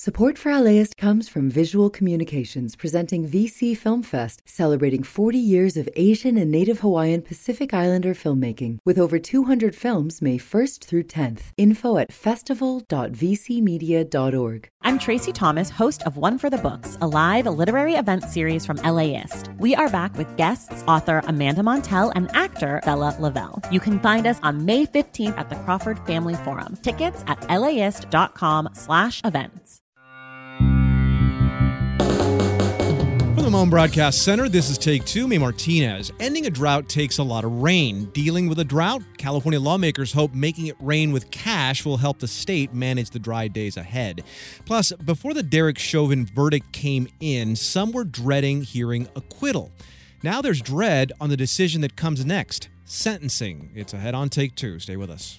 Support for LAist comes from Visual Communications presenting VC Film Fest, celebrating 40 years of Asian and Native Hawaiian Pacific Islander filmmaking, with over 200 films May 1st through 10th. Info at festival.vcmedia.org. I'm Tracy Thomas, host of One for the Books, a live literary event series from LAist. We are back with guests, author Amanda Montell and actor Bella Lavelle. You can find us on May 15th at the Crawford Family Forum. Tickets at laist.com slash events. The Mohn Broadcast Center, this is Take Two. May Martinez. Ending a drought takes a lot of rain. Dealing with a drought, California lawmakers hope making it rain with cash will help the state manage the dry days ahead. Plus, before the Derek Chauvin verdict came in, some were dreading hearing acquittal. Now there's dread on the decision that comes next sentencing. It's ahead on Take Two. Stay with us.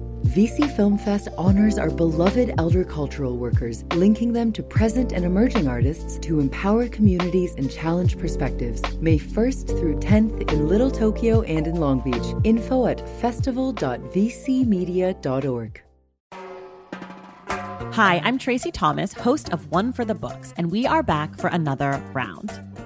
VC Film Fest honors our beloved elder cultural workers, linking them to present and emerging artists to empower communities and challenge perspectives. May 1st through 10th in Little Tokyo and in Long Beach. Info at festival.vcmedia.org. Hi, I'm Tracy Thomas, host of One for the Books, and we are back for another round.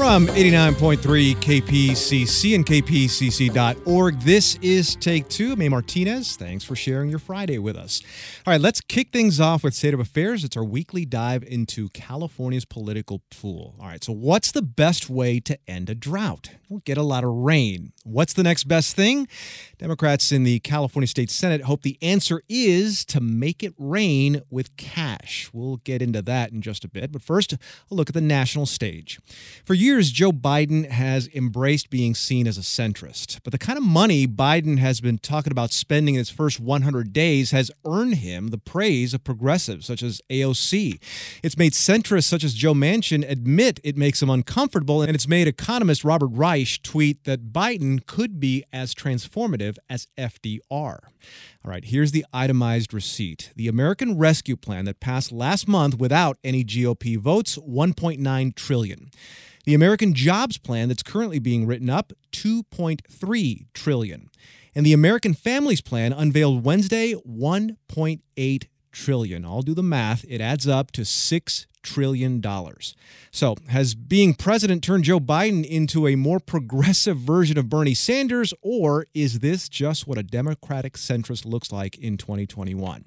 From 89.3 KPCC and kpcc.org, this is Take Two. May Martinez, thanks for sharing your Friday with us. All right, let's kick things off with State of Affairs. It's our weekly dive into California's political pool. All right, so what's the best way to end a drought? We'll get a lot of rain. What's the next best thing? Democrats in the California State Senate hope the answer is to make it rain with cash. We'll get into that in just a bit. But first, a look at the national stage. For years, Joe Biden has embraced being seen as a centrist. But the kind of money Biden has been talking about spending in his first 100 days has earned him the praise of progressives such as AOC. It's made centrists such as Joe Manchin admit it makes them uncomfortable, and it's made economist Robert Reich tweet that Biden could be as transformative as FDR. All right, here's the itemized receipt. The American Rescue Plan that passed last month without any GOP votes, 1.9 trillion. The American Jobs Plan that's currently being written up, 2.3 trillion. And the American Families Plan unveiled Wednesday, 1.8 trillion. I'll do the math. It adds up to 6 trillion dollars. So, has being president turned Joe Biden into a more progressive version of Bernie Sanders, or is this just what a Democratic centrist looks like in 2021?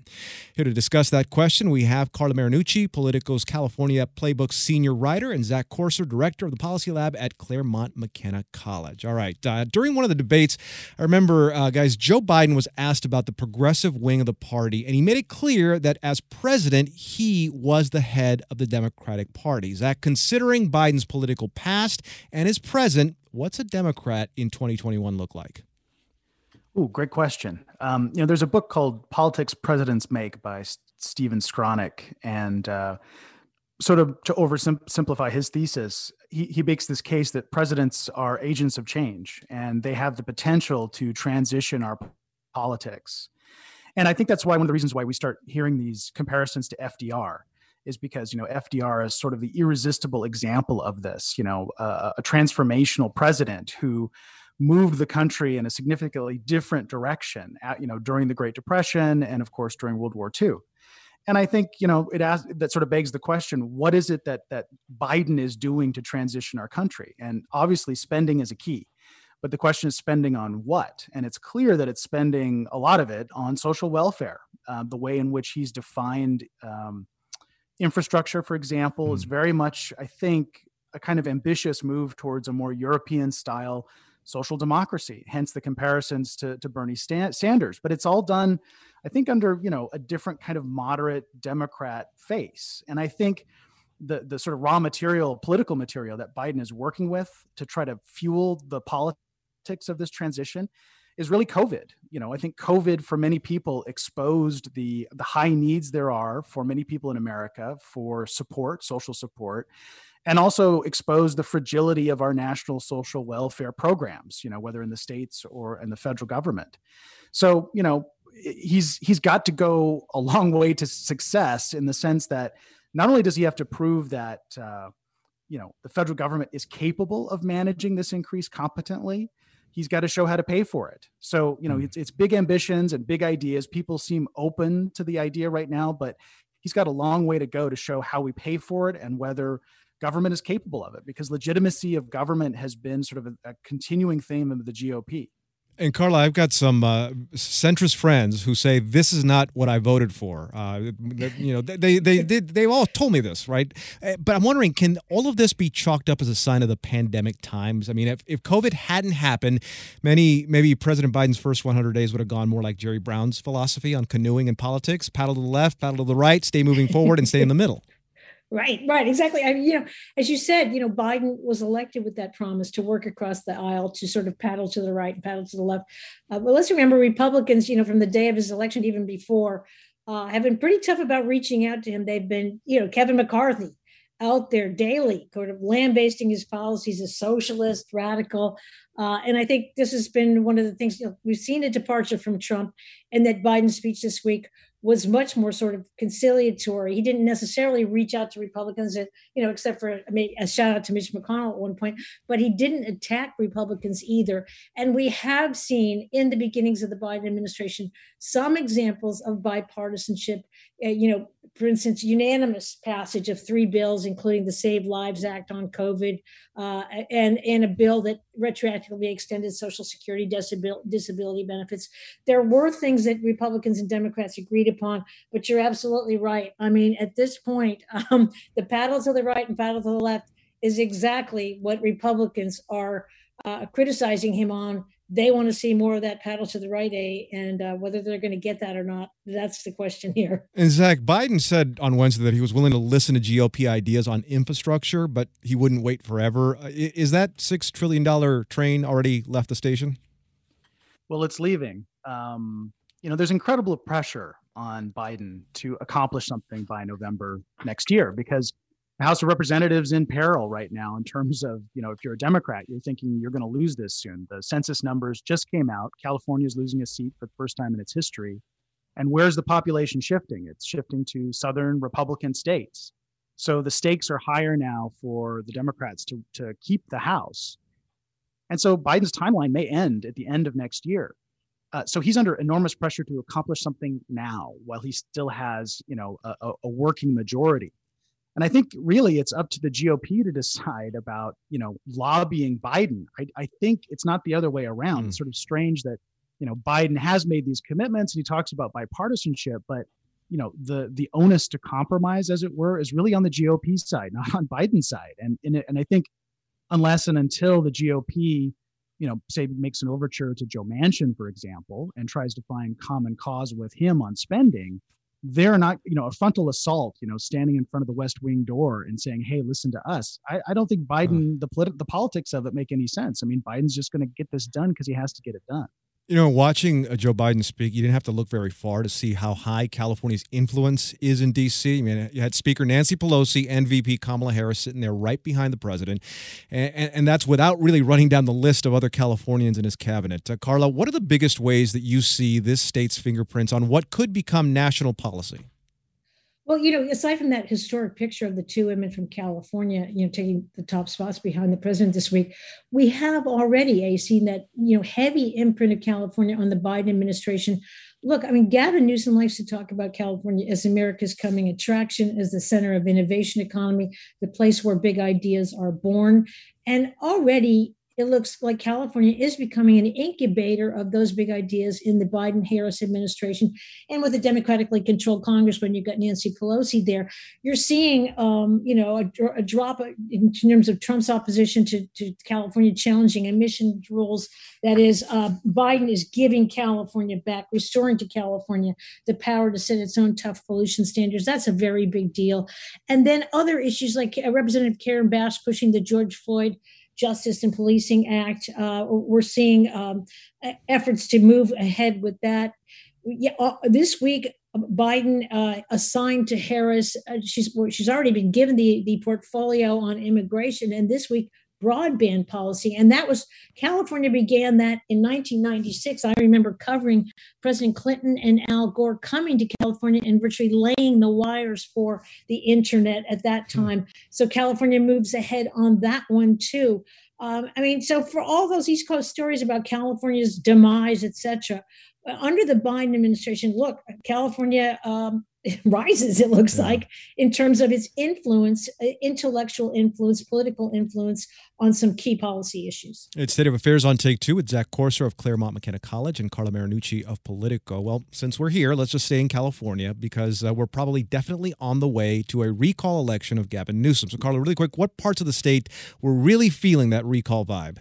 Here to discuss that question, we have Carla Marinucci, Politico's California Playbook senior writer, and Zach Courser, director of the Policy Lab at Claremont McKenna College. All right, uh, during one of the debates, I remember, uh, guys, Joe Biden was asked about the progressive wing of the party, and he made it clear that as president, he was the head of the Democratic Party. Zach, considering Biden's political past and his present, what's a Democrat in 2021 look like? Oh, great question. Um, you know, there's a book called Politics Presidents Make by S- Stephen Skowronek, and uh, sort of to oversimplify his thesis, he, he makes this case that presidents are agents of change and they have the potential to transition our politics. And I think that's why one of the reasons why we start hearing these comparisons to FDR is because you know FDR is sort of the irresistible example of this. You know, uh, a transformational president who moved the country in a significantly different direction. At, you know, during the Great Depression and of course during World War II. And I think you know it asks, that sort of begs the question: What is it that that Biden is doing to transition our country? And obviously, spending is a key. But the question is spending on what? And it's clear that it's spending a lot of it on social welfare. Uh, the way in which he's defined um, infrastructure, for example, mm. is very much, I think, a kind of ambitious move towards a more European style social democracy, hence the comparisons to, to Bernie Sanders. But it's all done, I think, under you know a different kind of moderate Democrat face. And I think the the sort of raw material, political material that Biden is working with to try to fuel the politics of this transition is really COVID. You know, I think COVID for many people exposed the the high needs there are for many people in America for support, social support, and also exposed the fragility of our national social welfare programs. You know, whether in the states or in the federal government. So, you know, he's he's got to go a long way to success in the sense that not only does he have to prove that. Uh, you know the federal government is capable of managing this increase competently he's got to show how to pay for it. So, you know, hmm. it's, it's big ambitions and big ideas. People seem open to the idea right now, but he's got a long way to go to show how we pay for it and whether government is capable of it because legitimacy of government has been sort of a, a continuing theme of the GOP. And Carla, I've got some uh, centrist friends who say this is not what I voted for. Uh, you know, they, they they they all told me this, right? Uh, but I'm wondering, can all of this be chalked up as a sign of the pandemic times? I mean, if, if COVID hadn't happened, many maybe President Biden's first 100 days would have gone more like Jerry Brown's philosophy on canoeing and politics: paddle to the left, paddle to the right, stay moving forward, and stay in the middle. Right, right, exactly. I mean, you know, as you said, you know, Biden was elected with that promise to work across the aisle to sort of paddle to the right and paddle to the left. Uh, but let's remember, Republicans, you know, from the day of his election, even before, uh, have been pretty tough about reaching out to him. They've been, you know, Kevin McCarthy out there daily, sort of lambasting his policies, as socialist, radical. Uh, and I think this has been one of the things you know, we've seen a departure from Trump, and that Biden's speech this week was much more sort of conciliatory. He didn't necessarily reach out to Republicans, that, you know, except for I mean, a shout out to Mitch McConnell at one point, but he didn't attack Republicans either. And we have seen in the beginnings of the Biden administration some examples of bipartisanship. Uh, you know, for instance, unanimous passage of three bills, including the Save Lives Act on COVID, uh, and and a bill that retroactively extended Social Security disability, benefits. There were things that Republicans and Democrats agreed upon, but you're absolutely right. I mean, at this point, um, the paddle to the right and paddle to the left is exactly what Republicans are uh, criticizing him on they want to see more of that paddle to the right a and uh, whether they're going to get that or not that's the question here. And zach biden said on wednesday that he was willing to listen to gop ideas on infrastructure but he wouldn't wait forever. Uh, is that six trillion dollar train already left the station? Well it's leaving. Um, you know there's incredible pressure on biden to accomplish something by november next year because the House of Representatives in peril right now in terms of, you know, if you're a Democrat, you're thinking you're going to lose this soon. The census numbers just came out. California is losing a seat for the first time in its history. And where's the population shifting? It's shifting to southern Republican states. So the stakes are higher now for the Democrats to, to keep the House. And so Biden's timeline may end at the end of next year. Uh, so he's under enormous pressure to accomplish something now while he still has, you know, a, a working majority. And I think really it's up to the GOP to decide about, you know, lobbying Biden. I, I think it's not the other way around. Mm. It's sort of strange that, you know, Biden has made these commitments and he talks about bipartisanship, but you know, the the onus to compromise, as it were, is really on the GOP side, not on Biden's side. And and, and I think unless and until the GOP, you know, say makes an overture to Joe Manchin, for example, and tries to find common cause with him on spending, they're not, you know, a frontal assault, you know, standing in front of the West Wing door and saying, "Hey, listen to us." I, I don't think Biden, the polit- the politics of it, make any sense. I mean, Biden's just going to get this done because he has to get it done. You know, watching uh, Joe Biden speak, you didn't have to look very far to see how high California's influence is in D.C. I mean, you had Speaker Nancy Pelosi and VP Kamala Harris sitting there right behind the president, and, and, that's without really running down the list of other Californians in his cabinet. Uh, Carla, what are the biggest ways that you see this state's fingerprints on what could become national policy? Well, you know, aside from that historic picture of the two women from California, you know, taking the top spots behind the president this week, we have already a seen that you know heavy imprint of California on the Biden administration. Look, I mean, Gavin Newsom likes to talk about California as America's coming attraction, as the center of innovation economy, the place where big ideas are born, and already it looks like California is becoming an incubator of those big ideas in the Biden Harris administration. And with a democratically controlled Congress, when you've got Nancy Pelosi there, you're seeing, um, you know, a, a, drop in terms of Trump's opposition to, to California challenging emissions rules. That is, uh, Biden is giving California back, restoring to California the power to set its own tough pollution standards. That's a very big deal. And then other issues like uh, Representative Karen Bass pushing the George Floyd Justice and Policing Act. Uh, we're seeing um, efforts to move ahead with that. Yeah, uh, this week Biden uh, assigned to Harris. Uh, she's she's already been given the the portfolio on immigration, and this week broadband policy. And that was California began that in 1996. I remember covering President Clinton and Al Gore coming to California and virtually laying the wires for the internet at that hmm. time. So California moves ahead on that one too. Um, I mean, so for all those East Coast stories about California's demise, et cetera, under the Biden administration, look, California um, rises, it looks yeah. like, in terms of its influence, uh, intellectual influence, political influence on some key policy issues. It's State of Affairs on Take Two with Zach Courser of Claremont McKenna College and Carla Marinucci of Politico. Well, since we're here, let's just stay in California because uh, we're probably definitely on the way to a recall election of Gavin Newsom. So, Carla, really quick, what parts of the state were really feeling that recall vibe?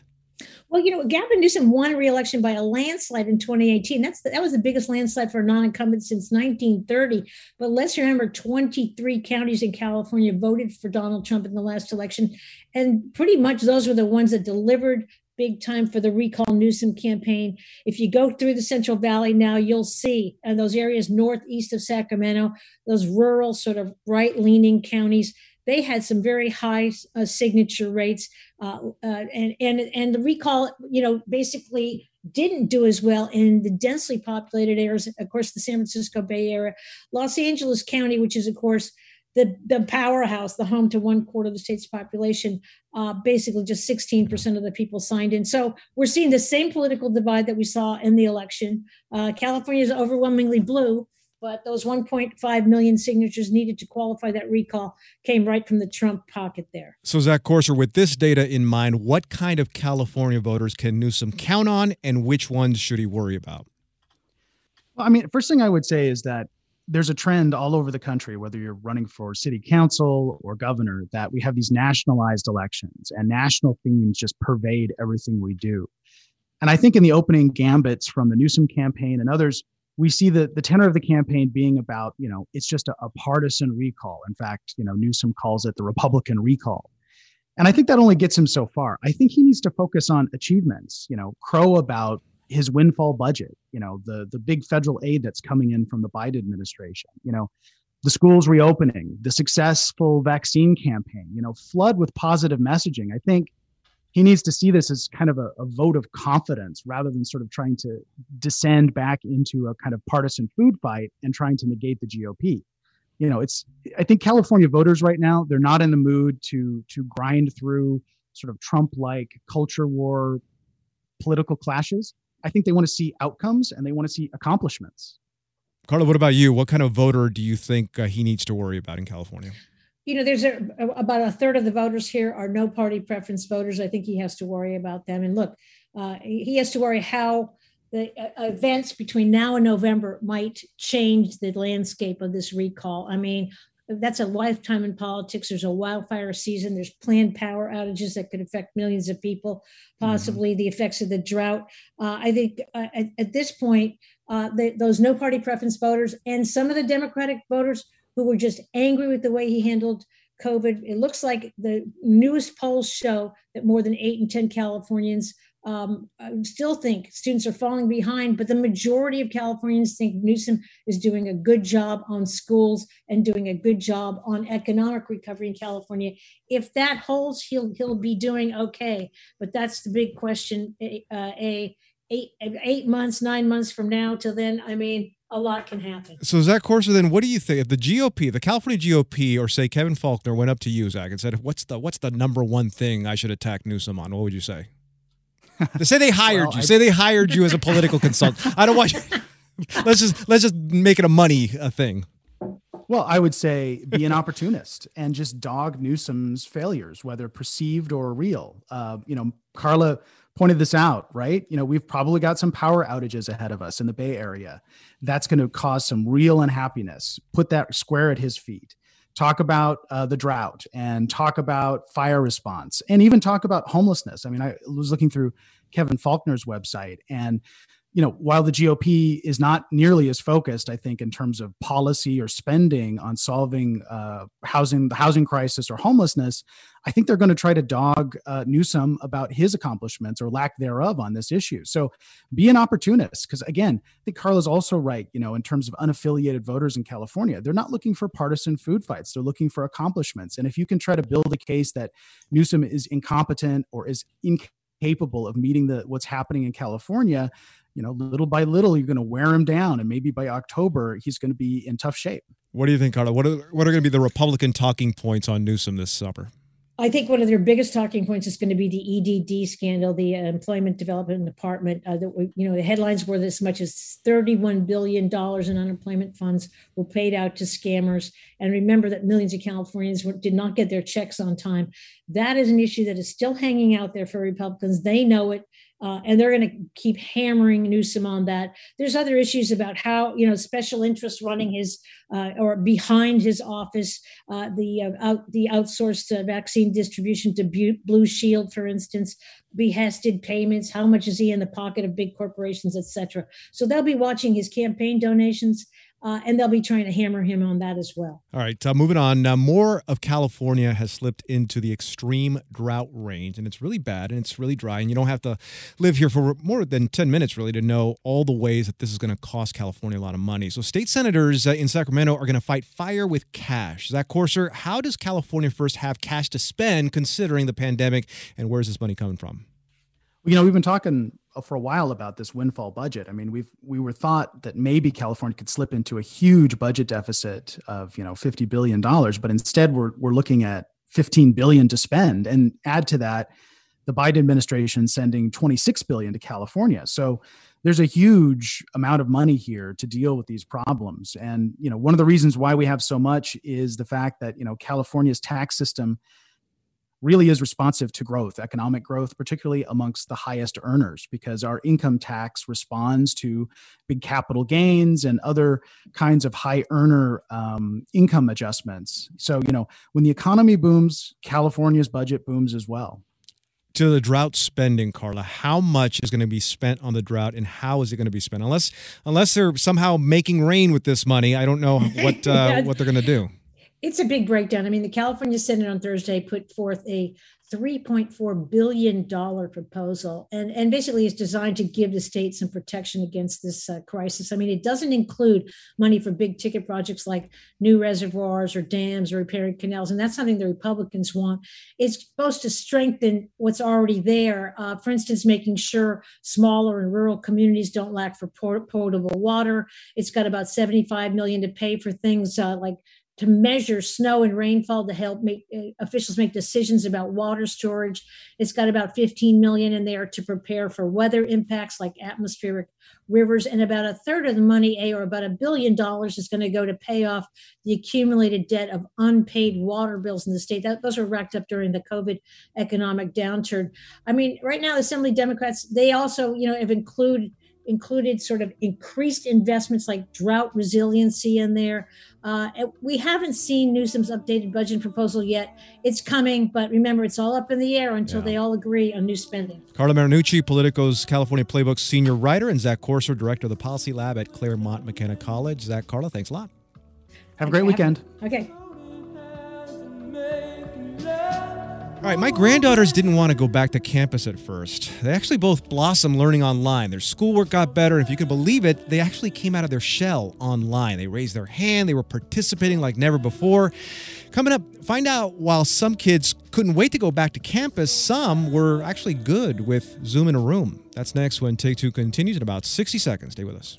Well, you know, Gavin Newsom won re-election by a landslide in 2018. That's the, that was the biggest landslide for a non-incumbent since 1930. But let's remember, 23 counties in California voted for Donald Trump in the last election, and pretty much those were the ones that delivered big time for the recall Newsom campaign. If you go through the Central Valley now, you'll see and those areas northeast of Sacramento, those rural sort of right-leaning counties they had some very high uh, signature rates, uh, uh, and and and the recall, you know, basically didn't do as well in the densely populated areas. Of course, the San Francisco Bay Area, Los Angeles County, which is of course the the powerhouse, the home to one quarter of the state's population. Uh, basically, just 16% of the people signed in. So we're seeing the same political divide that we saw in the election. Uh, California is overwhelmingly blue, but those 1.5 million signatures needed to qualify that recall came right from the Trump pocket there. So, Zach Courser, with this data in mind, what kind of California voters can Newsom count on, and which ones should he worry about? Well, I mean, first thing I would say is that there's a trend all over the country, whether you're running for city council or governor, that we have these nationalized elections and national themes just pervade everything we do. And I think in the opening gambits from the Newsom campaign and others, we see the, the tenor of the campaign being about, you know, it's just a, a partisan recall. In fact, you know, Newsom calls it the Republican recall. And I think that only gets him so far. I think he needs to focus on achievements, you know, crow about his windfall budget, you know, the the big federal aid that's coming in from the Biden administration, you know, the schools reopening, the successful vaccine campaign, you know, flood with positive messaging. I think he needs to see this as kind of a, a, vote of confidence rather than sort of trying to descend back into a kind of partisan food fight and trying to negate the GOP. You know, it's I think California voters right now they're not in the mood to to grind through sort of Trump-like culture war political clashes. I think they want to see outcomes and they want to see accomplishments. Carla, what about you? What kind of voter do you think uh, he needs to worry about in California? You know, there's a, about a third of the voters here are no party preference voters. I think he has to worry about them. And look, uh, he has to worry how the uh, events between now and November might change the landscape of this recall. I mean, that's a lifetime in politics. There's a wildfire season. There's planned power outages that could affect millions of people, mm-hmm. possibly mm-hmm. the effects of the drought. Uh, I think uh, at, at, this point, uh, the, those no party preference voters and some of the Democratic voters who were just angry with the way he handled COVID. It looks like the newest polls show that more than eight in 10 Californians um, still think students are falling behind, but the majority of Californians think Newsom is doing a good job on schools and doing a good job on economic recovery in California. If that holds, he'll he'll be doing okay. But that's the big question. Uh, a eight eight months, nine months from now till then, I mean, a lot can happen. So Zach Courser, then what do you think if the GOP, the California GOP, or say Kevin Faulconer went up to you, Zach, and said, "What's the what's the number one thing I should attack Newsom on?" What would you say? to say they hired well, you, I... say they hired you as a political consultant. I don't want you. let's just let's just make it a money a thing. Well, I would say be an opportunist and just dog Newsom's failures, whether perceived or real. Uh, you know, Carla pointed this out, right? You know, we've probably got some power outages ahead of us in the Bay Area. That's going to cause some real unhappiness. Put that square at his feet. Talk about uh, the drought and talk about fire response and even talk about homelessness. I mean, I was looking through Kevin Faulconer's website and you know, while the GOP is not nearly as focused, I think, in terms of policy or spending on solving uh, housing, the housing crisis or homelessness, I think they're going to try to dog uh, Newsom about his accomplishments or lack thereof on this issue. So be an opportunist, because again, I think Carla's also right. You know, in terms of unaffiliated voters in California, they're not looking for partisan food fights; they're looking for accomplishments. And if you can try to build a case that Newsom is incompetent or is incapable of meeting the what's happening in California you know, little by little, you're going to wear him down, and maybe by October, he's going to be in tough shape. What do you think, Carla? What are what are going to be the Republican talking points on Newsom this summer? I think one of their biggest talking points is going to be the EDD scandal, the Employment Development Department. Uh, that you know, the headlines were as much as thirty-one billion dollars in unemployment funds were paid out to scammers. And remember that millions of Californians were, did not get their checks on time. That is an issue that is still hanging out there for Republicans. They know it. Uh, and they're going to keep hammering Newsom on that. There's other issues about how you know special interests running his uh, or behind his office, uh, the uh, out, the outsourced uh, vaccine distribution to Blue Shield, for instance, behested payments. How much is he in the pocket of big corporations, etc. So they'll be watching his campaign donations uh, and they'll be trying to hammer him on that as well. All right, uh, moving on. Now, more of California has slipped into the extreme drought range, and it's really bad and it's really dry. And you don't have to live here for more than 10 minutes, really, to know all the ways that this is going to cost California a lot of money. So, state senators uh, in Sacramento are going to fight fire with cash. Zach Courser, how does California first have cash to spend considering the pandemic, and where's this money coming from? You know, we've been talking for a while about this windfall budget. I mean, we've we were thought that maybe California could slip into a huge budget deficit of you know fifty billion dollars, but instead we're we're looking at fifteen billion to spend, and add to that the Biden administration sending twenty six billion to California. So there's a huge amount of money here to deal with these problems, and you know one of the reasons why we have so much is the fact that you know California's tax system really is responsive to growth, economic growth, particularly amongst the highest earners, because our income tax responds to big capital gains and other kinds of high earner um, income adjustments. So, you know, when the economy booms, California's budget booms as well. To the drought spending, Carla, how much is going to be spent on the drought, and how is it going to be spent? Unless, unless they're somehow making rain with this money, I don't know what uh, yeah. what they're going to do it's a big breakdown. I mean, the California Senate on Thursday put forth a $3.4 billion proposal and, and basically is designed to give the state some protection against this uh, crisis. I mean, it doesn't include money for big ticket projects like new reservoirs or dams or repairing canals. And that's something the Republicans want. It's supposed to strengthen what's already there. Uh, for instance, making sure smaller and rural communities don't lack for potable water. It's got about 75 million to pay for things uh, like to measure snow and rainfall to help make uh, officials make decisions about water storage. It's got about 15 million in there to prepare for weather impacts like atmospheric rivers, and about a third of the money, a or about a billion dollars, is going to go to pay off the accumulated debt of unpaid water bills in the state. That, those were racked up during the COVID economic downturn. I mean, right now, Assembly Democrats they also, you know, have included included sort of increased investments like drought resiliency in there. Uh, we haven't seen Newsom's updated budget proposal yet. It's coming, but remember, it's all up in the air until yeah. they all agree on new spending. Carla Marinucci, Politico's California Playbook senior writer, and Zach Courser, director of the Policy Lab at Claremont McKenna College. Zach, Carla, thanks a lot. Have a great weekend. Okay. All right, my granddaughters didn't want to go back to campus at first. They actually both blossomed learning online. Their schoolwork got better, and if you can believe it, they actually came out of their shell online. They raised their hand, they were participating like never before. Coming up, find out while some kids couldn't wait to go back to campus, some were actually good with Zoom in a room. That's next when Take Two continues in about 60 seconds. Stay with us.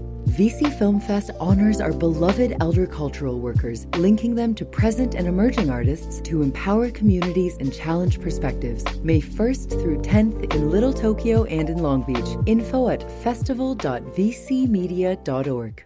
VC Film Fest honors our beloved elder cultural workers, linking them to present and emerging artists to empower communities and challenge perspectives. May 1st through 10th in Little Tokyo and in Long Beach. Info at festival.vcmedia.org.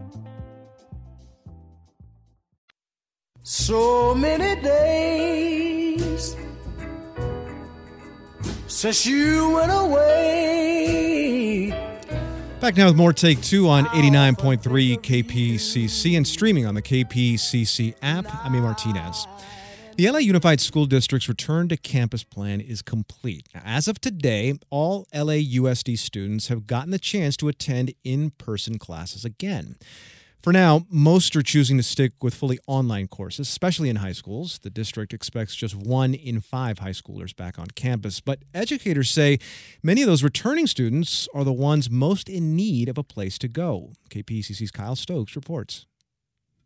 So many days since you went away. Back now with more Take Two on 89.3 KPCC and streaming on the KPCC app. I'm A. Martinez. The LA Unified School District's return to campus plan is complete. Now, as of today, all LAUSD students have gotten the chance to attend in person classes again. For now, most are choosing to stick with fully online courses, especially in high schools. The district expects just one in five high schoolers back on campus. But educators say many of those returning students are the ones most in need of a place to go. KPCC's Kyle Stokes reports.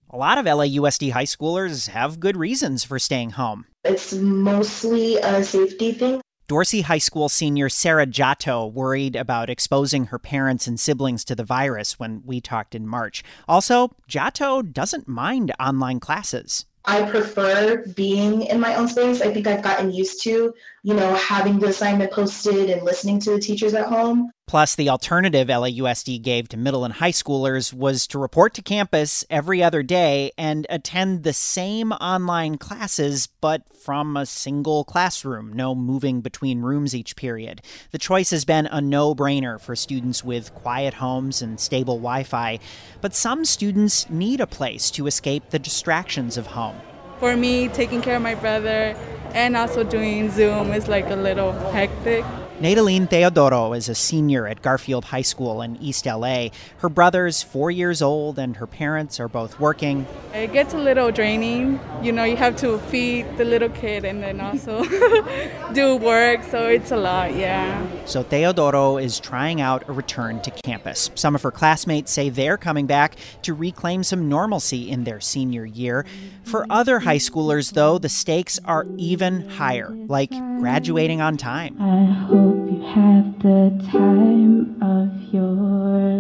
A lot of LAUSD high schoolers have good reasons for staying home. It's mostly a safety thing. Dorsey High School senior Sarah Jato worried about exposing her parents and siblings to the virus when we talked in March. Also, Jato doesn't mind online classes. I prefer being in my own space. I think I've gotten used to, you know, having the assignment posted and listening to the teachers at home. Plus, the alternative LAUSD gave to middle and high schoolers was to report to campus every other day and attend the same online classes, but from a single classroom, no moving between rooms each period. The choice has been a no brainer for students with quiet homes and stable Wi Fi, but some students need a place to escape the distractions of home. For me, taking care of my brother and also doing Zoom is like a little hectic. Nadaline Theodoro is a senior at Garfield High School in East LA. Her brother's four years old and her parents are both working. It gets a little draining. You know, you have to feed the little kid and then also do work, so it's a lot, yeah. So Theodoro is trying out a return to campus. Some of her classmates say they're coming back to reclaim some normalcy in their senior year. For other high schoolers, though, the stakes are even higher, like graduating on time hope you have the time of your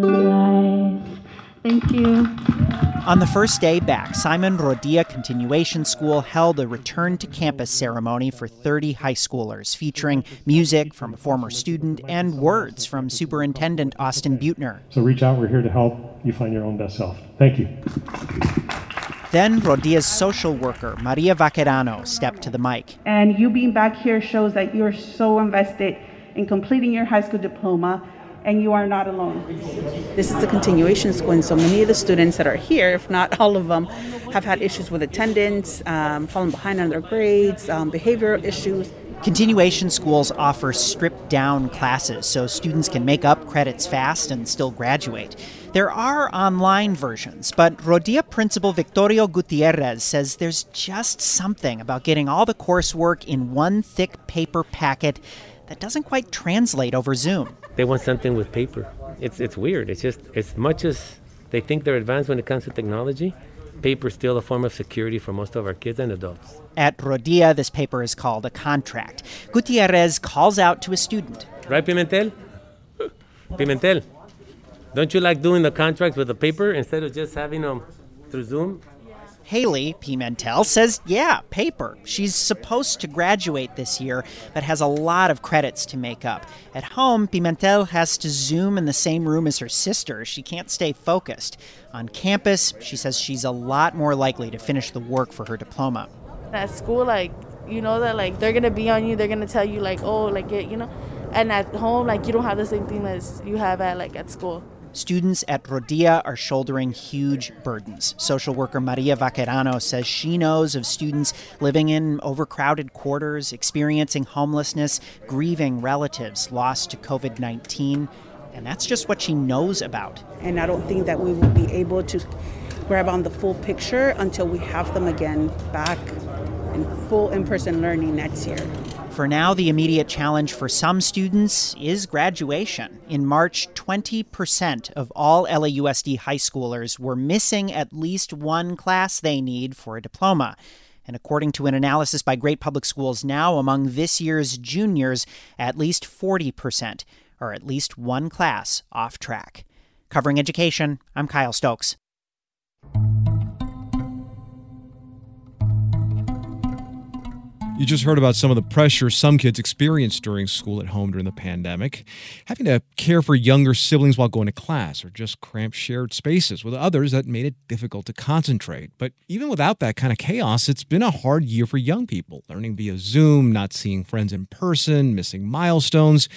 life. Thank you. On the first day back, Simon Rodia Continuation School held a return to campus ceremony for 30 high schoolers, featuring music from a former student and words from Superintendent Austin Beutner. So reach out, we're here to help you find your own best self. Thank you. Then Rodia's social worker, Maria Vaquerano, stepped to the mic. And you being back here shows that you're so invested in completing your high school diploma and you are not alone. This is a continuation school, and so many of the students that are here, if not all of them, have had issues with attendance, um, falling behind on their grades, um, behavioral issues. Continuation schools offer stripped down classes so students can make up credits fast and still graduate. There are online versions, but Rodia principal Victorio Gutierrez says there's just something about getting all the coursework in one thick paper packet that doesn't quite translate over Zoom. They want something with paper. It's, it's weird. It's just as much as they think they're advanced when it comes to technology, paper is still a form of security for most of our kids and adults. At Rodia, this paper is called a contract. Gutierrez calls out to a student. Right, Pimentel? Pimentel, don't you like doing the contracts with the paper instead of just having them through Zoom? Haley Pimentel says, yeah, paper. She's supposed to graduate this year, but has a lot of credits to make up. At home, Pimentel has to Zoom in the same room as her sister. She can't stay focused. On campus, she says she's a lot more likely to finish the work for her diploma. At school, like, you know that, like, they're going to be on you. They're going to tell you, like, oh, like, it, you know. And at home, like, you don't have the same thing as you have at, like, at school. Students at Rodia are shouldering huge burdens. Social worker Maria Vaquerano says she knows of students living in overcrowded quarters, experiencing homelessness, grieving relatives lost to COVID 19. And that's just what she knows about. And I don't think that we will be able to grab on the full picture until we have them again back in full in person learning next year. For now, the immediate challenge for some students is graduation. In March, 20% of all LAUSD high schoolers were missing at least one class they need for a diploma. And according to an analysis by Great Public Schools Now, among this year's juniors, at least 40% are at least one class off track. Covering education, I'm Kyle Stokes. You just heard about some of the pressure some kids experienced during school at home during the pandemic, having to care for younger siblings while going to class, or just cramped shared spaces with others that made it difficult to concentrate. But even without that kind of chaos, it's been a hard year for young people, learning via Zoom, not seeing friends in person, missing milestones.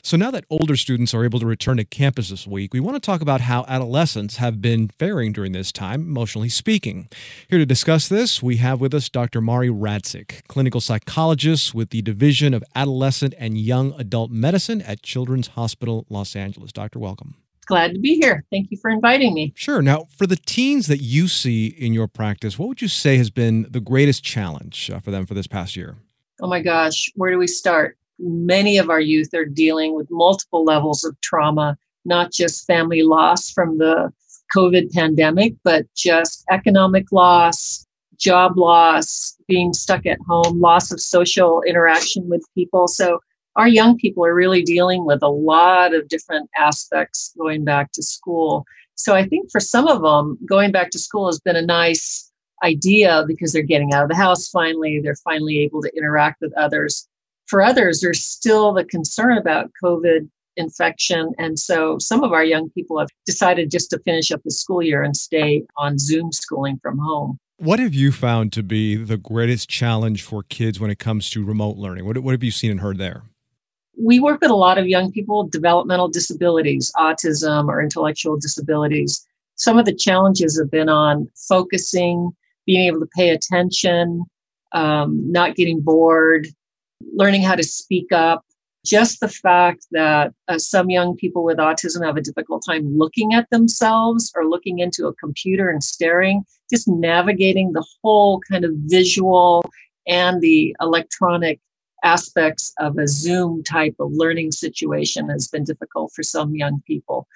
So now that older students are able to return to campus this week, we want to talk about how adolescents have been faring during this time, emotionally speaking. Here to discuss this, we have with us Dr. Mari Radzik, clinical psychologist with the Division of Adolescent and Young Adult Medicine at Children's Hospital Los Angeles. Doctor, welcome. Glad to be here. Thank you for inviting me. Sure. Now, for the teens that you see in your practice, what would you say has been the greatest challenge uh, for them for this past year? Oh my gosh, where do we start? Many of our youth are dealing with multiple levels of trauma, not just family loss from the COVID pandemic, but just economic loss, job loss, being stuck at home, loss of social interaction with people. So our young people are really dealing with a lot of different aspects going back to school. So I think for some of them, going back to school has been a nice idea because they're getting out of the house finally, they're finally able to interact with others. For others, there's still the concern about COVID infection. And so some of our young people have decided just to finish up the school year and stay on Zoom schooling from home. What have you found to be the greatest challenge for kids when it comes to remote learning? What, what have you seen and heard there? We work with a lot of young people with developmental disabilities, autism, or intellectual disabilities. Some of the challenges have been on focusing, being able to pay attention, um, not getting bored, learning how to speak up, just the fact that uh, some young people with autism have a difficult time looking at themselves or looking into a computer and staring, just navigating the whole kind of visual and the electronic aspects of a Zoom type of learning situation has been difficult for some young people.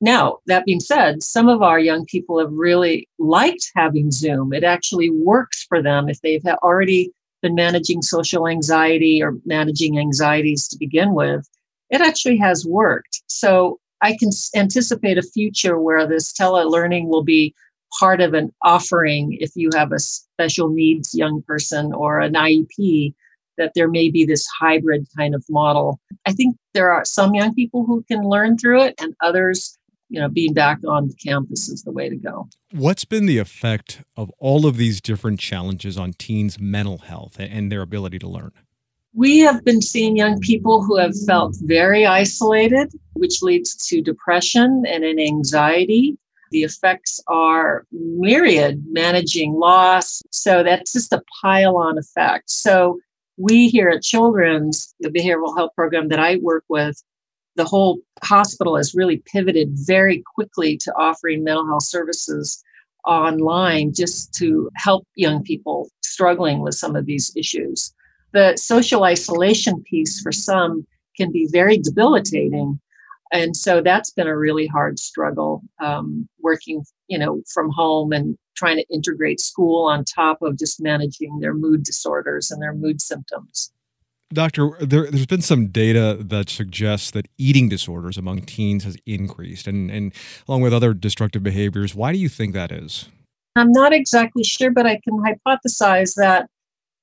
Now, that being said, some of our young people have really liked having Zoom. It actually works for them if they've already been managing social anxiety or managing anxieties to begin with, it actually has worked. So I can anticipate a future where this telelearning will be part of an offering if you have a special needs young person or an IEP that there may be this hybrid kind of model. I think there are some young people who can learn through it and others you know, being back on campus is the way to go. What's been the effect of all of these different challenges on teens' mental health and their ability to learn? We have been seeing young people who have felt very isolated, which leads to depression and an anxiety. The effects are myriad, managing loss. So that's just a pile on effect. So we here at Children's, the behavioral health program that I work with, the whole hospital has really pivoted very quickly to offering mental health services online just to help young people struggling with some of these issues. The social isolation piece for some can be very debilitating. And so that's been a really hard struggle um, working, you know, from home and trying to integrate school on top of just managing their mood disorders and their mood symptoms. Doctor, there, has been some data that suggests that eating disorders among teens has increased, and, and along with other destructive behaviors. Why do you think that is? I'm not exactly sure, but I can hypothesize that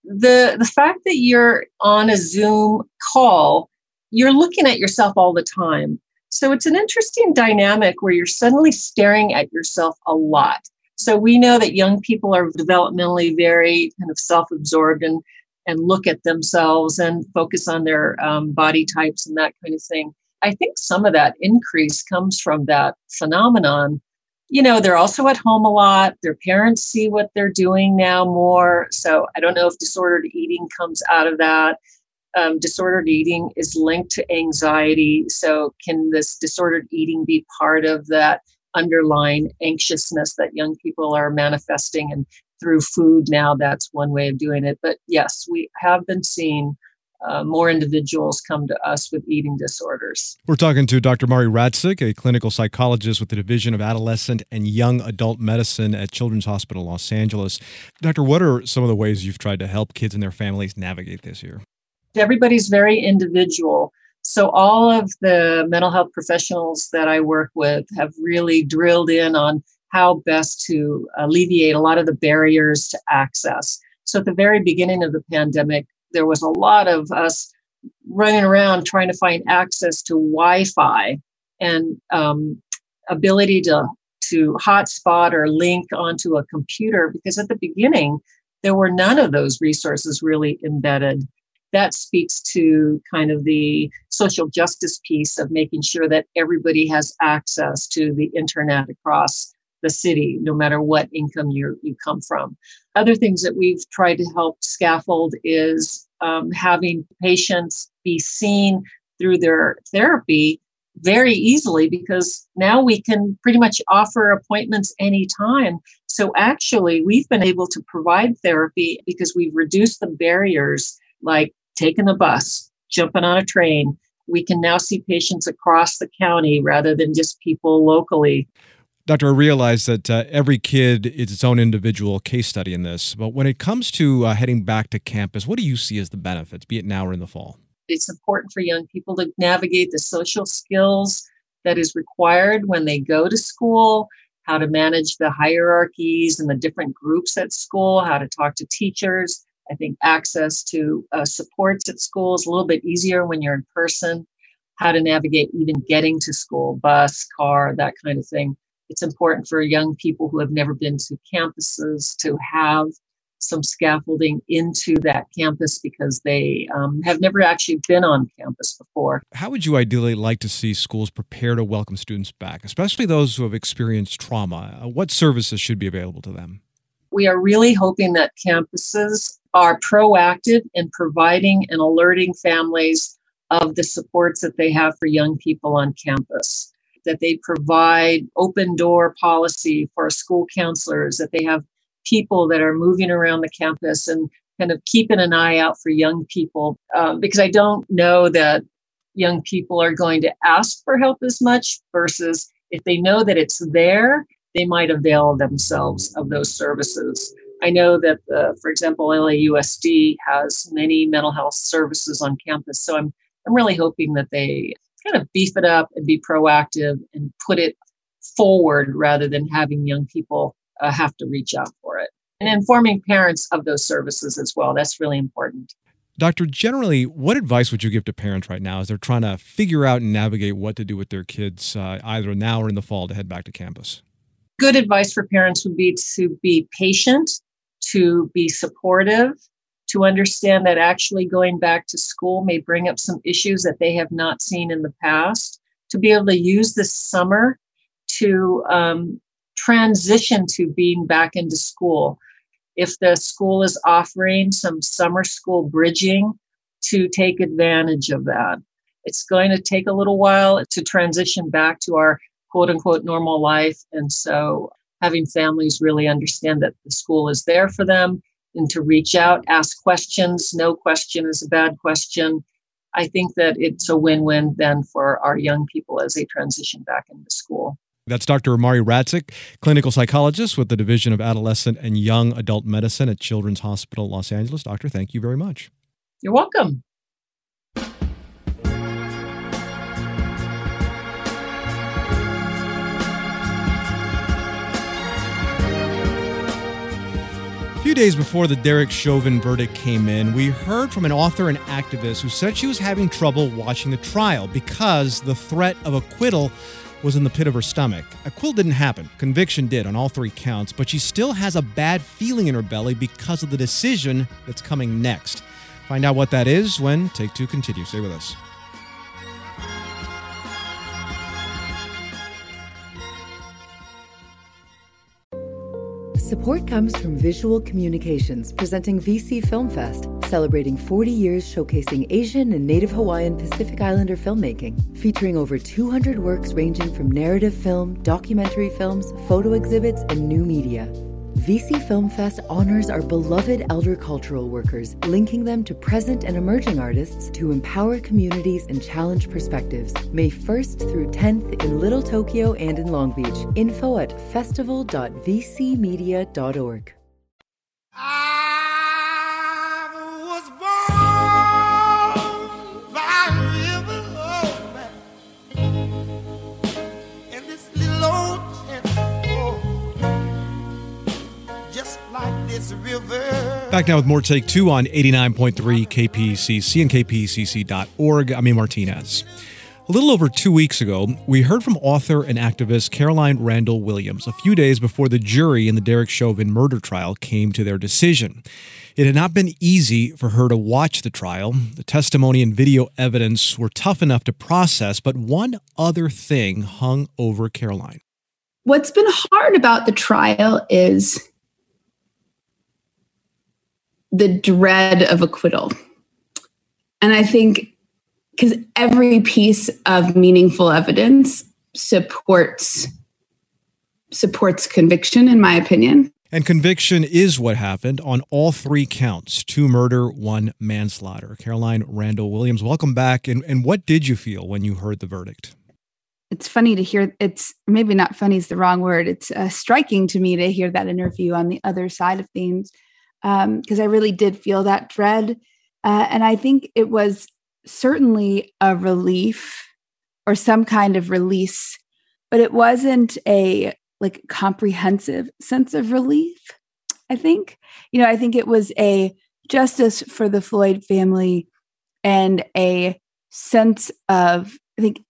the the fact that you're on a Zoom call, you're looking at yourself all the time. So it's an interesting dynamic where you're suddenly staring at yourself a lot. So we know that young people are developmentally very kind of self-absorbed and and look at themselves and focus on their um, body types and that kind of thing. I think some of that increase comes from that phenomenon. You know, they're also at home a lot. Their parents see what they're doing now more. So I don't know if disordered eating comes out of that. Um, disordered eating is linked to anxiety. So, can this disordered eating be part of that underlying anxiousness that young people are manifesting. And through food now, that's one way of doing it. But yes, we have been seeing uh, more individuals come to us with eating disorders. We're talking to Dr. Mari Radzik, a clinical psychologist with the Division of Adolescent and Young Adult Medicine at Children's Hospital Los Angeles. Doctor, what are some of the ways you've tried to help kids and their families navigate this year? Everybody's very individual. So, all of the mental health professionals that I work with have really drilled in on how best to alleviate a lot of the barriers to access. So, at the very beginning of the pandemic, there was a lot of us running around trying to find access to Wi-Fi and um, ability to to hotspot or link onto a computer because at the beginning there were none of those resources really embedded. That speaks to kind of the social justice piece of making sure that everybody has access to the internet across the city, no matter what income you you come from. Other things that we've tried to help scaffold is um, having patients be seen through their therapy very easily because now we can pretty much offer appointments anytime. So actually, we've been able to provide therapy because we've reduced the barriers like taking a bus, jumping on a train. We can now see patients across the county rather than just people locally. Doctor, I realize that uh, every kid is its own individual case study in this, but when it comes to uh, heading back to campus, what do you see as the benefits, be it now or in the fall? It's important for young people to navigate the social skills that is required when they go to school, how to manage the hierarchies and the different groups at school, how to talk to teachers. I think access to uh, supports at school is a little bit easier when you're in person, how to navigate even getting to school, bus, car, that kind of thing it's important for young people who have never been to campuses to have some scaffolding into that campus because they um, have never actually been on campus before. How would you ideally like to see schools prepare to welcome students back, especially those who have experienced trauma? Uh, what services should be available to them? We are really hoping that campuses are proactive in providing and alerting families of the supports that they have for young people on campus that they provide open door policy for school counselors, that they have people that are moving around the campus and kind of keeping an eye out for young people. Um, because I don't know that young people are going to ask for help as much versus if they know that it's there, they might avail themselves of those services. I know that, the, for example, LAUSD has many mental health services on campus. So I'm, I'm really hoping that they kind of beef it up and be proactive and put it forward rather than having young people uh, have to reach out for it. And informing parents of those services as well. That's really important. Doctor, generally, what advice would you give to parents right now as they're trying to figure out and navigate what to do with their kids, uh, either now or in the fall, to head back to campus? Good advice for parents would be to be patient, to be supportive, to understand that actually going back to school may bring up some issues that they have not seen in the past, to be able to use this summer to um, transition to being back into school. If the school is offering some summer school bridging, to take advantage of that. It's going to take a little while to transition back to our quote unquote normal life. And so having families really understand that the school is there for them and to reach out, ask questions. No question is a bad question. I think that it's a win win then for our young people as they transition back into school. That's Dr. Amari Radzik, clinical psychologist with the Division of Adolescent and Young Adult Medicine at Children's Hospital Los Angeles. Doctor, thank you very much. You're welcome. Few days before the Derek Chauvin verdict came in, we heard from an author and activist who said she was having trouble watching the trial because the threat of acquittal was in the pit of her stomach. Acquittal didn't happen. Conviction did on all three counts, but she still has a bad feeling in her belly because of the decision that's coming next. Find out what that is when Take Two continues. Stay with us. Support comes from Visual Communications presenting VC Film Fest, celebrating 40 years showcasing Asian and Native Hawaiian Pacific Islander filmmaking, featuring over 200 works ranging from narrative film, documentary films, photo exhibits, and new media. VC Film Fest honors our beloved elder cultural workers, linking them to present and emerging artists to empower communities and challenge perspectives. May 1st through 10th in Little Tokyo and in Long Beach. Info at festival.vcmedia.org. Back now with more Take Two on 89.3 KPCC and KPCC.org. I'm A. Martinez. A little over two weeks ago, we heard from author and activist Caroline Randall Williams a few days before the jury in the Derek Chauvin murder trial came to their decision. It had not been easy for her to watch the trial. The testimony and video evidence were tough enough to process, but one other thing hung over Caroline. What's been hard about the trial is the dread of acquittal. And I think because every piece of meaningful evidence supports supports conviction in my opinion. And conviction is what happened on all three counts two murder, one manslaughter. Caroline Randall Williams, welcome back. And, and what did you feel when you heard the verdict? It's funny to hear, it's maybe not funny is the wrong word. It's uh, striking to me to hear that interview on the other side of things because um, I really did feel that dread. Uh, and I think it was certainly a relief or some kind of release, but it wasn't a like comprehensive sense of relief. I think, you know, I think it was a justice for the Floyd family and a sense of, I think,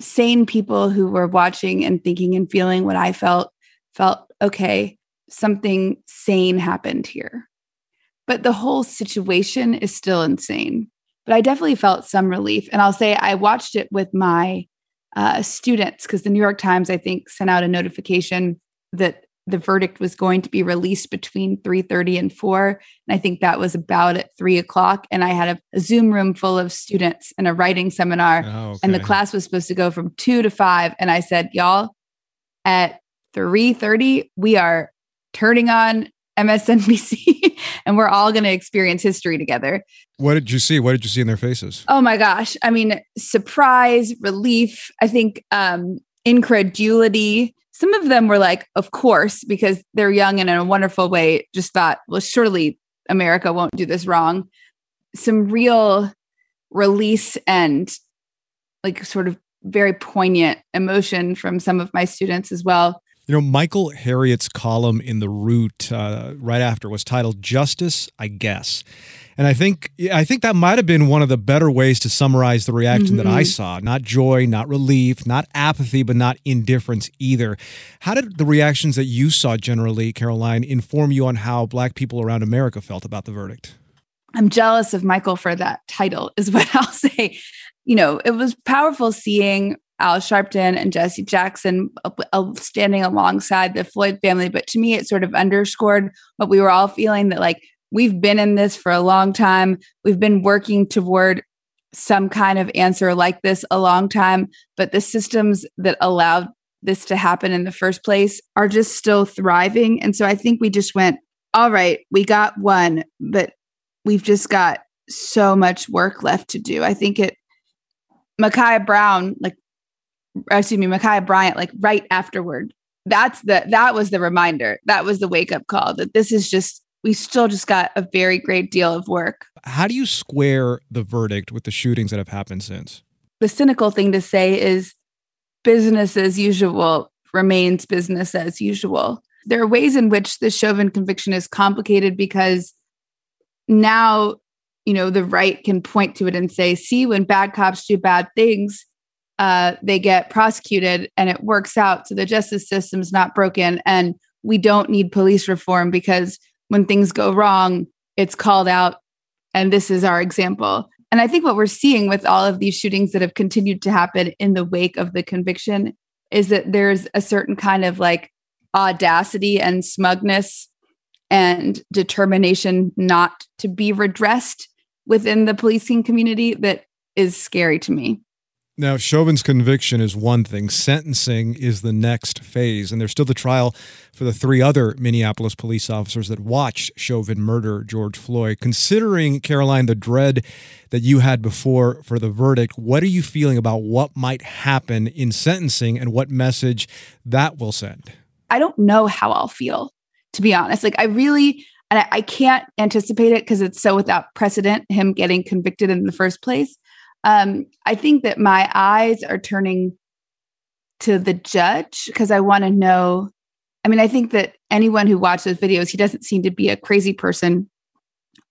sane people who were watching and thinking and feeling what I felt, felt okay something sane happened here. But the whole situation is still insane. But I definitely felt some relief. And I'll say I watched it with my uh, students because the New York Times, I think, sent out a notification that the verdict was going to be released between 3.30 and 4 and i think that was about at 3 o'clock and i had a, a zoom room full of students and a writing seminar oh, okay. and the class was supposed to go from 2 to 5 and i said y'all at 3.30 we are turning on MSNBC and we're all going to experience history together. What did you see? What did you see in their faces? Oh my gosh. I mean, surprise, relief, I think um incredulity. Some of them were like, of course, because they're young and in a wonderful way just thought, well, surely America won't do this wrong. Some real release and like sort of very poignant emotion from some of my students as well. You know, Michael Harriot's column in The Root uh, right after was titled "Justice, I Guess," and I think I think that might have been one of the better ways to summarize the reaction mm-hmm. that I mm-hmm. saw. Not joy, not relief, not apathy, but not indifference either. How did the reactions that you saw generally, Caroline, inform you on how Black people around America felt about the verdict? I'm jealous of Michael for that title, is what I'll say. You know, it was powerful seeing Al Sharpton and Jesse Jackson uh, uh, standing alongside the Floyd family. But to me, it sort of underscored what we were all feeling that like we've been in this for a long time. We've been working toward some kind of answer like this a long time, but the systems that allowed this to happen in the first place are just still thriving. And so I think we just went, all right, we got one, but we've just got so much work left to do. I think it Ma'Khia Brown, like excuse me, Ma'Khia Bryant, like right afterward. That's the that was the reminder. That was the wake up call that this is just we still just got a very great deal of work. How do you square the verdict with the shootings that have happened since? The cynical thing to say is business as usual remains business as usual. There are ways in which the Chauvin conviction is complicated because now, you know, the right can point to it and say, see, when bad cops do bad things, uh, they get prosecuted and it works out. So the justice system's not broken. And we don't need police reform because when things go wrong, it's called out. And this is our example. And I think what we're seeing with all of these shootings that have continued to happen in the wake of the conviction is that there's a certain kind of like audacity and smugness and determination not to be redressed within the policing community that is scary to me. Now, Chauvin's conviction is one thing, sentencing is the next phase. And there's still the trial for the three other Minneapolis police officers that watched Chauvin murder George Floyd. Considering, Caroline, the dread that you had before for the verdict, what are you feeling about what might happen in sentencing and what message that will send? I don't know how I'll feel, to be honest. Like, I really, and I, I can't anticipate it because it's so without precedent, him getting convicted in the first place um, I think that my eyes are turning to the judge because I want to know. I mean, I think that anyone who watches videos, he doesn't seem to be a crazy person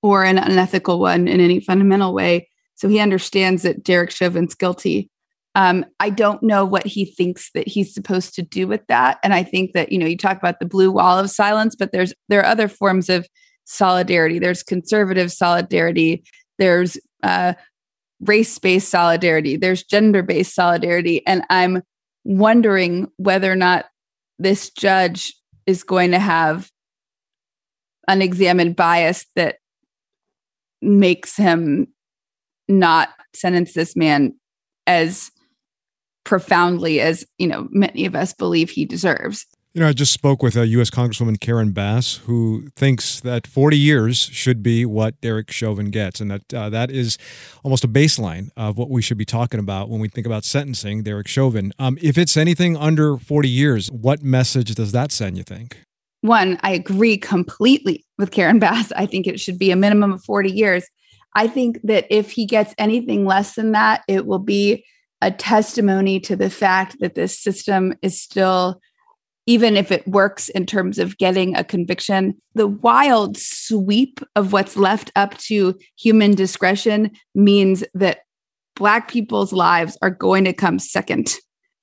or an unethical one in any fundamental way. So he understands that Derek Chauvin's guilty. Um, I don't know what he thinks that he's supposed to do with that. And I think that, you know, you talk about the blue wall of silence, but there's there are other forms of solidarity. There's conservative solidarity. There's uh, race based solidarity, there's gender based solidarity. And I'm wondering whether or not this judge is going to have unexamined bias that makes him not sentence this man as profoundly as you know many of us believe he deserves you know, I just spoke with a U.S. Congresswoman Karen Bass, who thinks that 40 years should be what Derek Chauvin gets, and that uh, that is almost a baseline of what we should be talking about when we think about sentencing Derek Chauvin. Um, if it's anything under 40 years, what message does that send? You think? One, I agree completely with Karen Bass. I think it should be a minimum of 40 years. I think that if he gets anything less than that, it will be a testimony to the fact that this system is still even if it works in terms of getting a conviction, the wild sweep of what's left up to human discretion means that Black people's lives are going to come second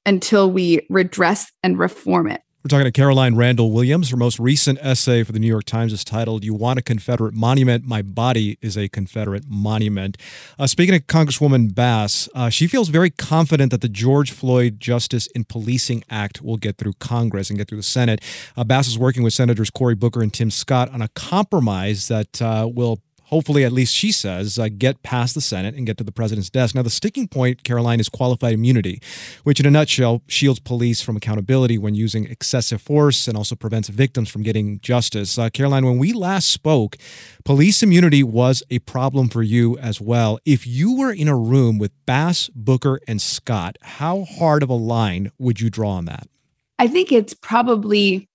until we redress and reform it. We're talking to Caroline Randall Williams. Her most recent essay for the New York Times is titled, You Want a Confederate Monument? My Body is a Confederate Monument. Uh, speaking of Congresswoman Bass, uh, she feels very confident that the George Floyd Justice in Policing Act will get through Congress and get through the Senate. Uh, Bass is working with Senators Cory Booker and Tim Scott on a compromise that uh, will hopefully, at least she says, uh, get past the Senate and get to the president's desk. Now, the sticking point, Caroline, is qualified immunity, which in a nutshell shields police from accountability when using excessive force and also prevents victims from getting justice. Uh, Caroline, when we last spoke, police immunity was a problem for you as well. If you were in a room with Bass, Booker, and Scott, how hard of a line would you draw on that? I think it's probably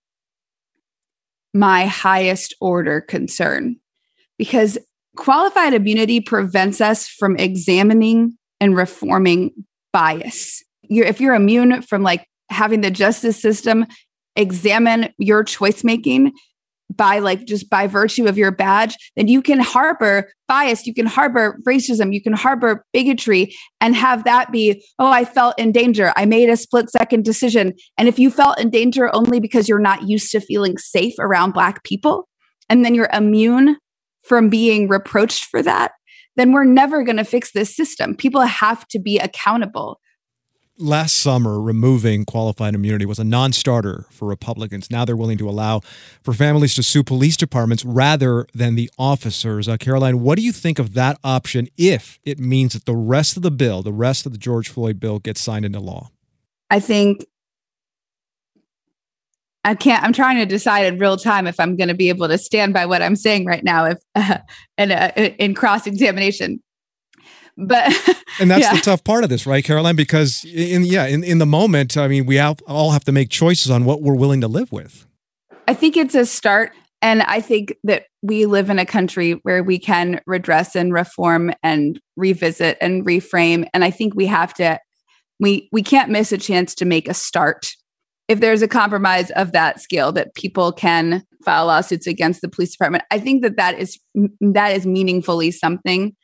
my highest order concern because qualified immunity prevents us from examining and reforming bias. You're, if you're immune from like having the justice system examine your choice making by like just by virtue of your badge, then you can harbor bias, you can harbor racism, you can harbor bigotry and have that be, oh, I felt in danger. I made a split second decision. And if you felt in danger only because you're not used to feeling safe around Black people, and then you're immune from being reproached for that, then we're never going to fix this system. People have to be accountable. Last summer, removing qualified immunity was a non starter for Republicans. Now they're willing to allow for families to sue police departments rather than the officers. Uh, Caroline, what do you think of that option if it means that the rest of the bill, the rest of the George Floyd bill, gets signed into law? I think I can't. I'm trying to decide in real time if I'm going to be able to stand by what I'm saying right now, if uh, in, uh, in cross examination. But and that's yeah. the tough part of this, right, Caroline? Because in yeah, in, in the moment, I mean, we have, all have to make choices on what we're willing to live with. I think it's a start, and I think that we live in a country where we can redress and reform and revisit and reframe, and I think we have to. We we can't miss a chance to make a start if there's a compromise of that scale that people can file lawsuits against the police department i think that that is that is meaningfully something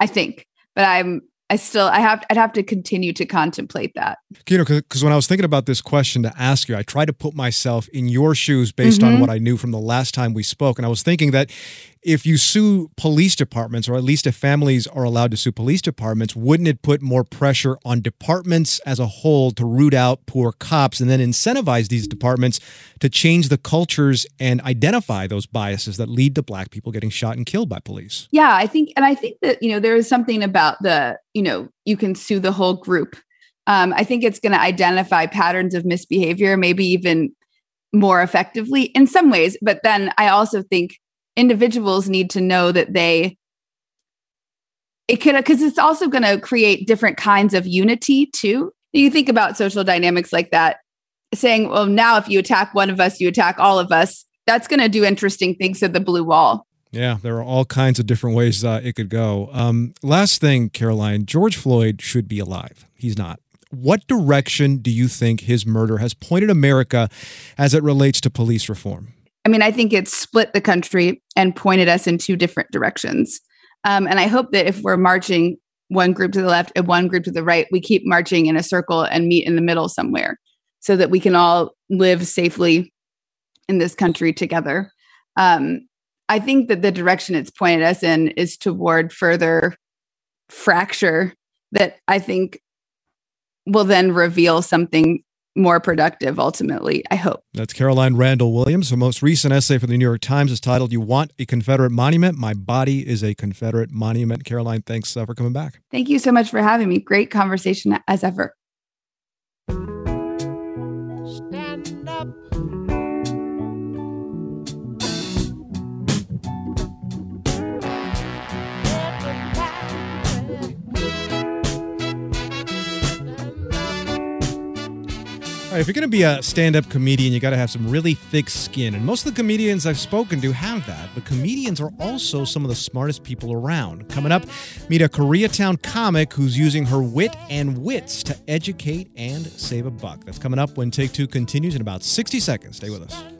i think. But i'm i still i have i'd have to continue to contemplate that. You know because when i was thinking about this question to ask you i tried to put myself in your shoes based mm-hmm. on what i knew from the last time we spoke. And i was thinking that if you sue police departments, or at least if families are allowed to sue police departments, wouldn't it put more pressure on departments as a whole to root out poor cops and then incentivize these departments to change the cultures and identify those biases that lead to black people getting shot and killed by police? Yeah, I think, and I think that, you know, there is something about the, you know, you can sue the whole group. Um, I think it's going to identify patterns of misbehavior, maybe even more effectively in some ways. But then I also think individuals need to know that they it could because it's also going to create different kinds of unity too you think about social dynamics like that saying well now if you attack one of us you attack all of us that's going to do interesting things at the blue wall yeah, there are all kinds of different ways uh, it could go. Um, last thing, Caroline, George Floyd should be alive. He's not. What direction do you think his murder has pointed America as it relates to police reform? I mean, I think it's split the country and pointed us in two different directions. Um, and I hope that if we're marching one group to the left and one group to the right, we keep marching in a circle and meet in the middle somewhere so that we can all live safely in this country together. Um, I think that the direction it's pointed us in is toward further fracture that I think will then reveal something more productive ultimately, I hope. That's Caroline Randall Williams. Her most recent essay for the New York Times is titled You Want a Confederate Monument? My Body is a Confederate Monument. Caroline, thanks uh, for coming back. Thank you so much for having me. Great conversation as ever. All right, if you're going to be a stand up comedian, you got to have some really thick skin. And most of the comedians I've spoken to have that. But comedians are also some of the smartest people around. Coming up, meet a Koreatown comic who's using her wit and wits to educate and save a buck. That's coming up when Take Two continues in about 60 seconds. Stay with us.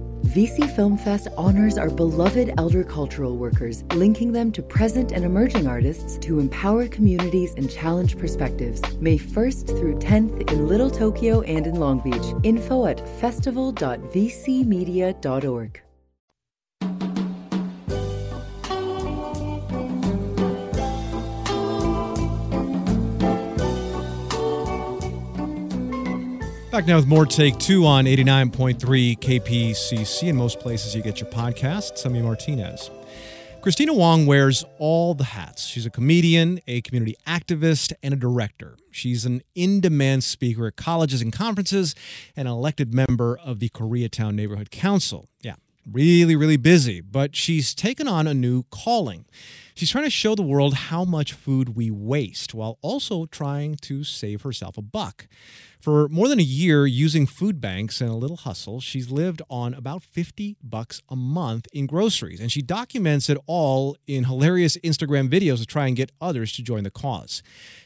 VC Film Fest honors our beloved elder cultural workers, linking them to present and emerging artists to empower communities and challenge perspectives. May 1st through 10th in Little Tokyo and in Long Beach. Info at festival.vcmedia.org. Back now with more Take Two on 89.3 KPCC in most places you get your podcasts. I'm Martinez. Kristina Wong wears all the hats. She's a comedian, a community activist, and a director. She's an in demand speaker at colleges and conferences, and an elected member of the Koreatown Neighborhood Council. Yeah, really, really busy, but she's taken on a new calling. She's trying to show the world how much food we waste while also trying to save herself a buck. For more than a year, using food banks and a little hustle, she's lived on about 50 bucks a month in groceries. And she documents it all in hilarious Instagram videos to try and get others to join the cause.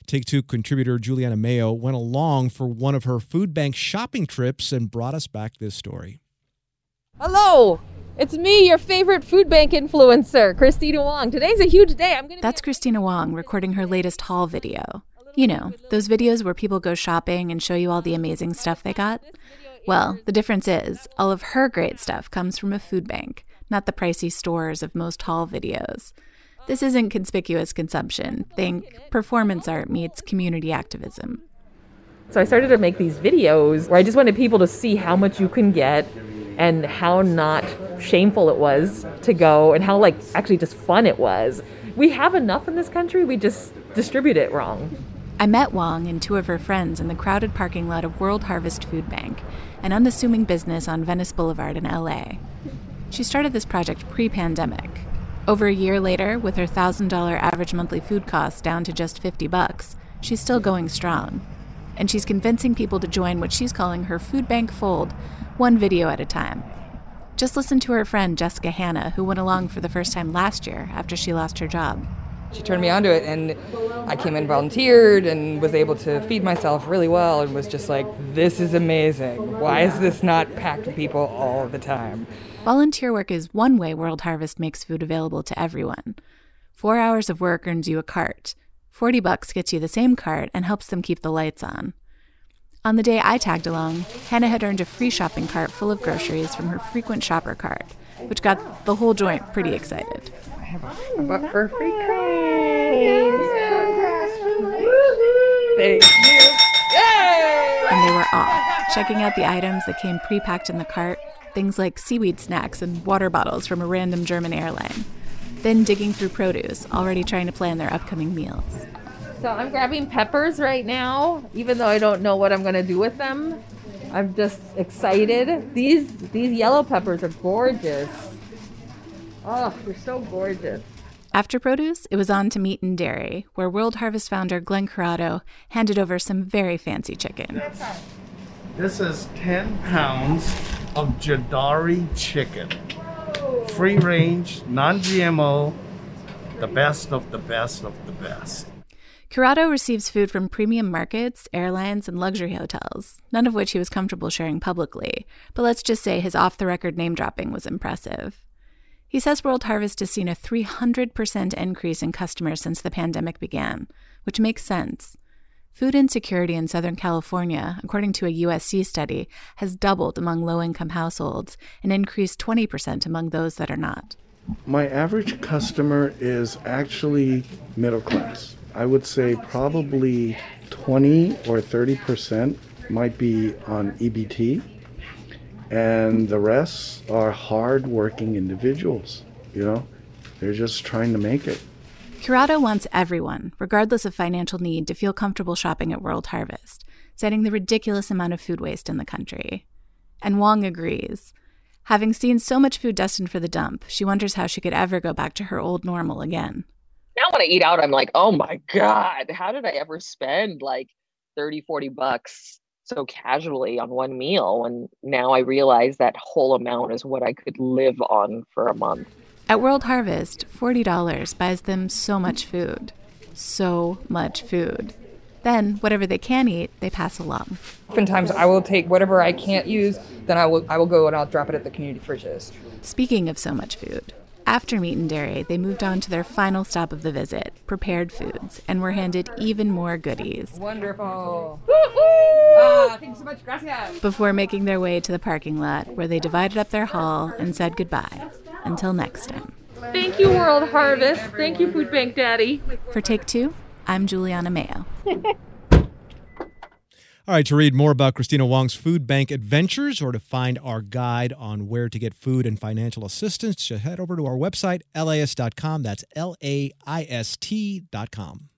Take Two contributor Juliana Mayo went along for one of her food bank shopping trips and brought us back this story. Hello, it's me, your favorite food bank influencer, Kristina Wong. Today's a huge day. I'm gonna. That's Kristina Wong recording her latest haul video. You know, those videos where people go shopping and show you all the amazing stuff they got. Well, the difference is, all of her great stuff comes from a food bank, not the pricey stores of most haul videos. This um, isn't conspicuous consumption. Think performance art meets community activism. So I started to make these videos where I just wanted people to see how much you can get and how not shameful it was to go and how like actually just fun it was. We have enough in this country, we just distribute it wrong. I met Wong and two of her friends in the crowded parking lot of World Harvest Food Bank, an unassuming business on Venice Boulevard in LA. She started this project pre pandemic. Over a year later, with her $1,000 average monthly food costs down to just 50 bucks, she's still going strong. And she's convincing people to join what she's calling her food bank fold, one video at a time. Just listen to her friend Jessica Hanna, who went along for the first time last year after she lost her job. She turned me onto it, and I came in volunteered and was able to feed myself really well and was just like, this is amazing. Why is this not packed with people all the time? Volunteer work is one way World Harvest makes food available to everyone. Four hours of work earns you a cart. 40 bucks gets you the same cart and helps them keep the lights on. On the day I tagged along, Hannah had earned a free shopping cart full of groceries from her frequent shopper card, which got the whole joint pretty excited. I have a, But for free cart. Thank you. Yay! And they were off, checking out the items that came pre packed in the cart, things like seaweed snacks and water bottles from a random German airline. Then digging through produce, already trying to plan their upcoming meals. So I'm grabbing peppers right now, even though I don't know what I'm gonna do with them. I'm just excited. These these yellow peppers are gorgeous. Oh, they're so gorgeous. After produce, it was on to meat and dairy, where World Harvest founder Glenn Corrado handed over some very fancy chicken. This is 10 pounds of Jidori chicken. Free range, non GMO, the best of the best of the best. Corrado receives food from premium markets, airlines, and luxury hotels, none of which he was comfortable sharing publicly, but let's just say his off the record name dropping was impressive. He says World Harvest has seen a 300% increase in customers since the pandemic began, which makes sense. Food insecurity in Southern California, according to a USC study, has doubled among low income households and increased 20% among those that are not. My average customer is actually middle class. I would say probably 20 or 30% might be on EBT, and the rest are hard-working individuals. You know, they're just trying to make it. Corrado wants everyone, regardless of financial need, to feel comfortable shopping at World Harvest, citing the ridiculous amount of food waste in the country. And Wong agrees. Having seen so much food destined for the dump, she wonders how she could ever go back to her old normal again. Now when I eat out, I'm like, oh my God, how did I ever spend like 30, 40 bucks so casually on one meal? And now I realize that whole amount is what I could live on for a month. At World Harvest, $40 buys them so much food. So much food. Then, whatever they can eat, they pass along. Oftentimes, I will take whatever I can't use, then I will I will go and I'll drop it at the community fridges. Speaking of so much food, after meat and dairy, they moved on to their final stop of the visit, prepared foods, and were handed even more goodies Wonderful. Ah, thank you so much. Gracias. before making their way to the parking lot where they divided up their haul and said goodbye. Until next time. Thank you, World Harvest. Thank you, Food Bank Daddy. For Take Two, I'm Juliana Mayo. All right, to read more about Kristina Wong's food bank adventures or to find our guide on where to get food and financial assistance, just head over to our website, LAist.com. That's L A I S T.com.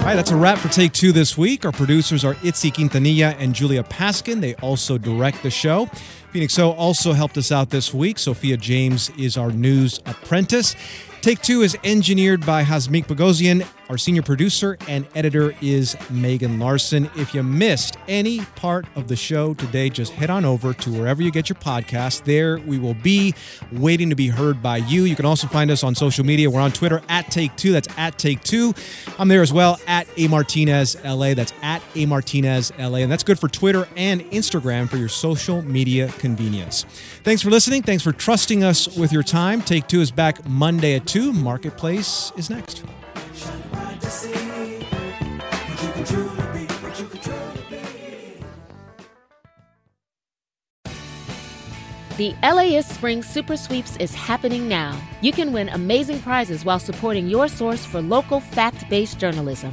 All right, that's a wrap for Take Two this week. Our producers are Itzi Quintanilla and Julia Paskin. They also direct the show. Phoenix O also helped us out this week. Sophia James is our news apprentice. Take Two is engineered by Hasmik Bogosian. Our senior producer and editor is Megan Larson. If you missed any part of the show today, just head on over to wherever you get your podcast. There we will be waiting to be heard by you. You can also find us on social media. We're on Twitter at Take Two. That's at Take Two. I'm there as well at A Martinez LA. That's at A Martinez LA. And that's good for Twitter and Instagram for your social media convenience. Thanks for listening. Thanks for trusting us with your time. Take Two is back Monday at 2. Marketplace is next. The LAist Spring Super Sweeps is happening now. You can win amazing prizes while supporting your source for local fact based journalism.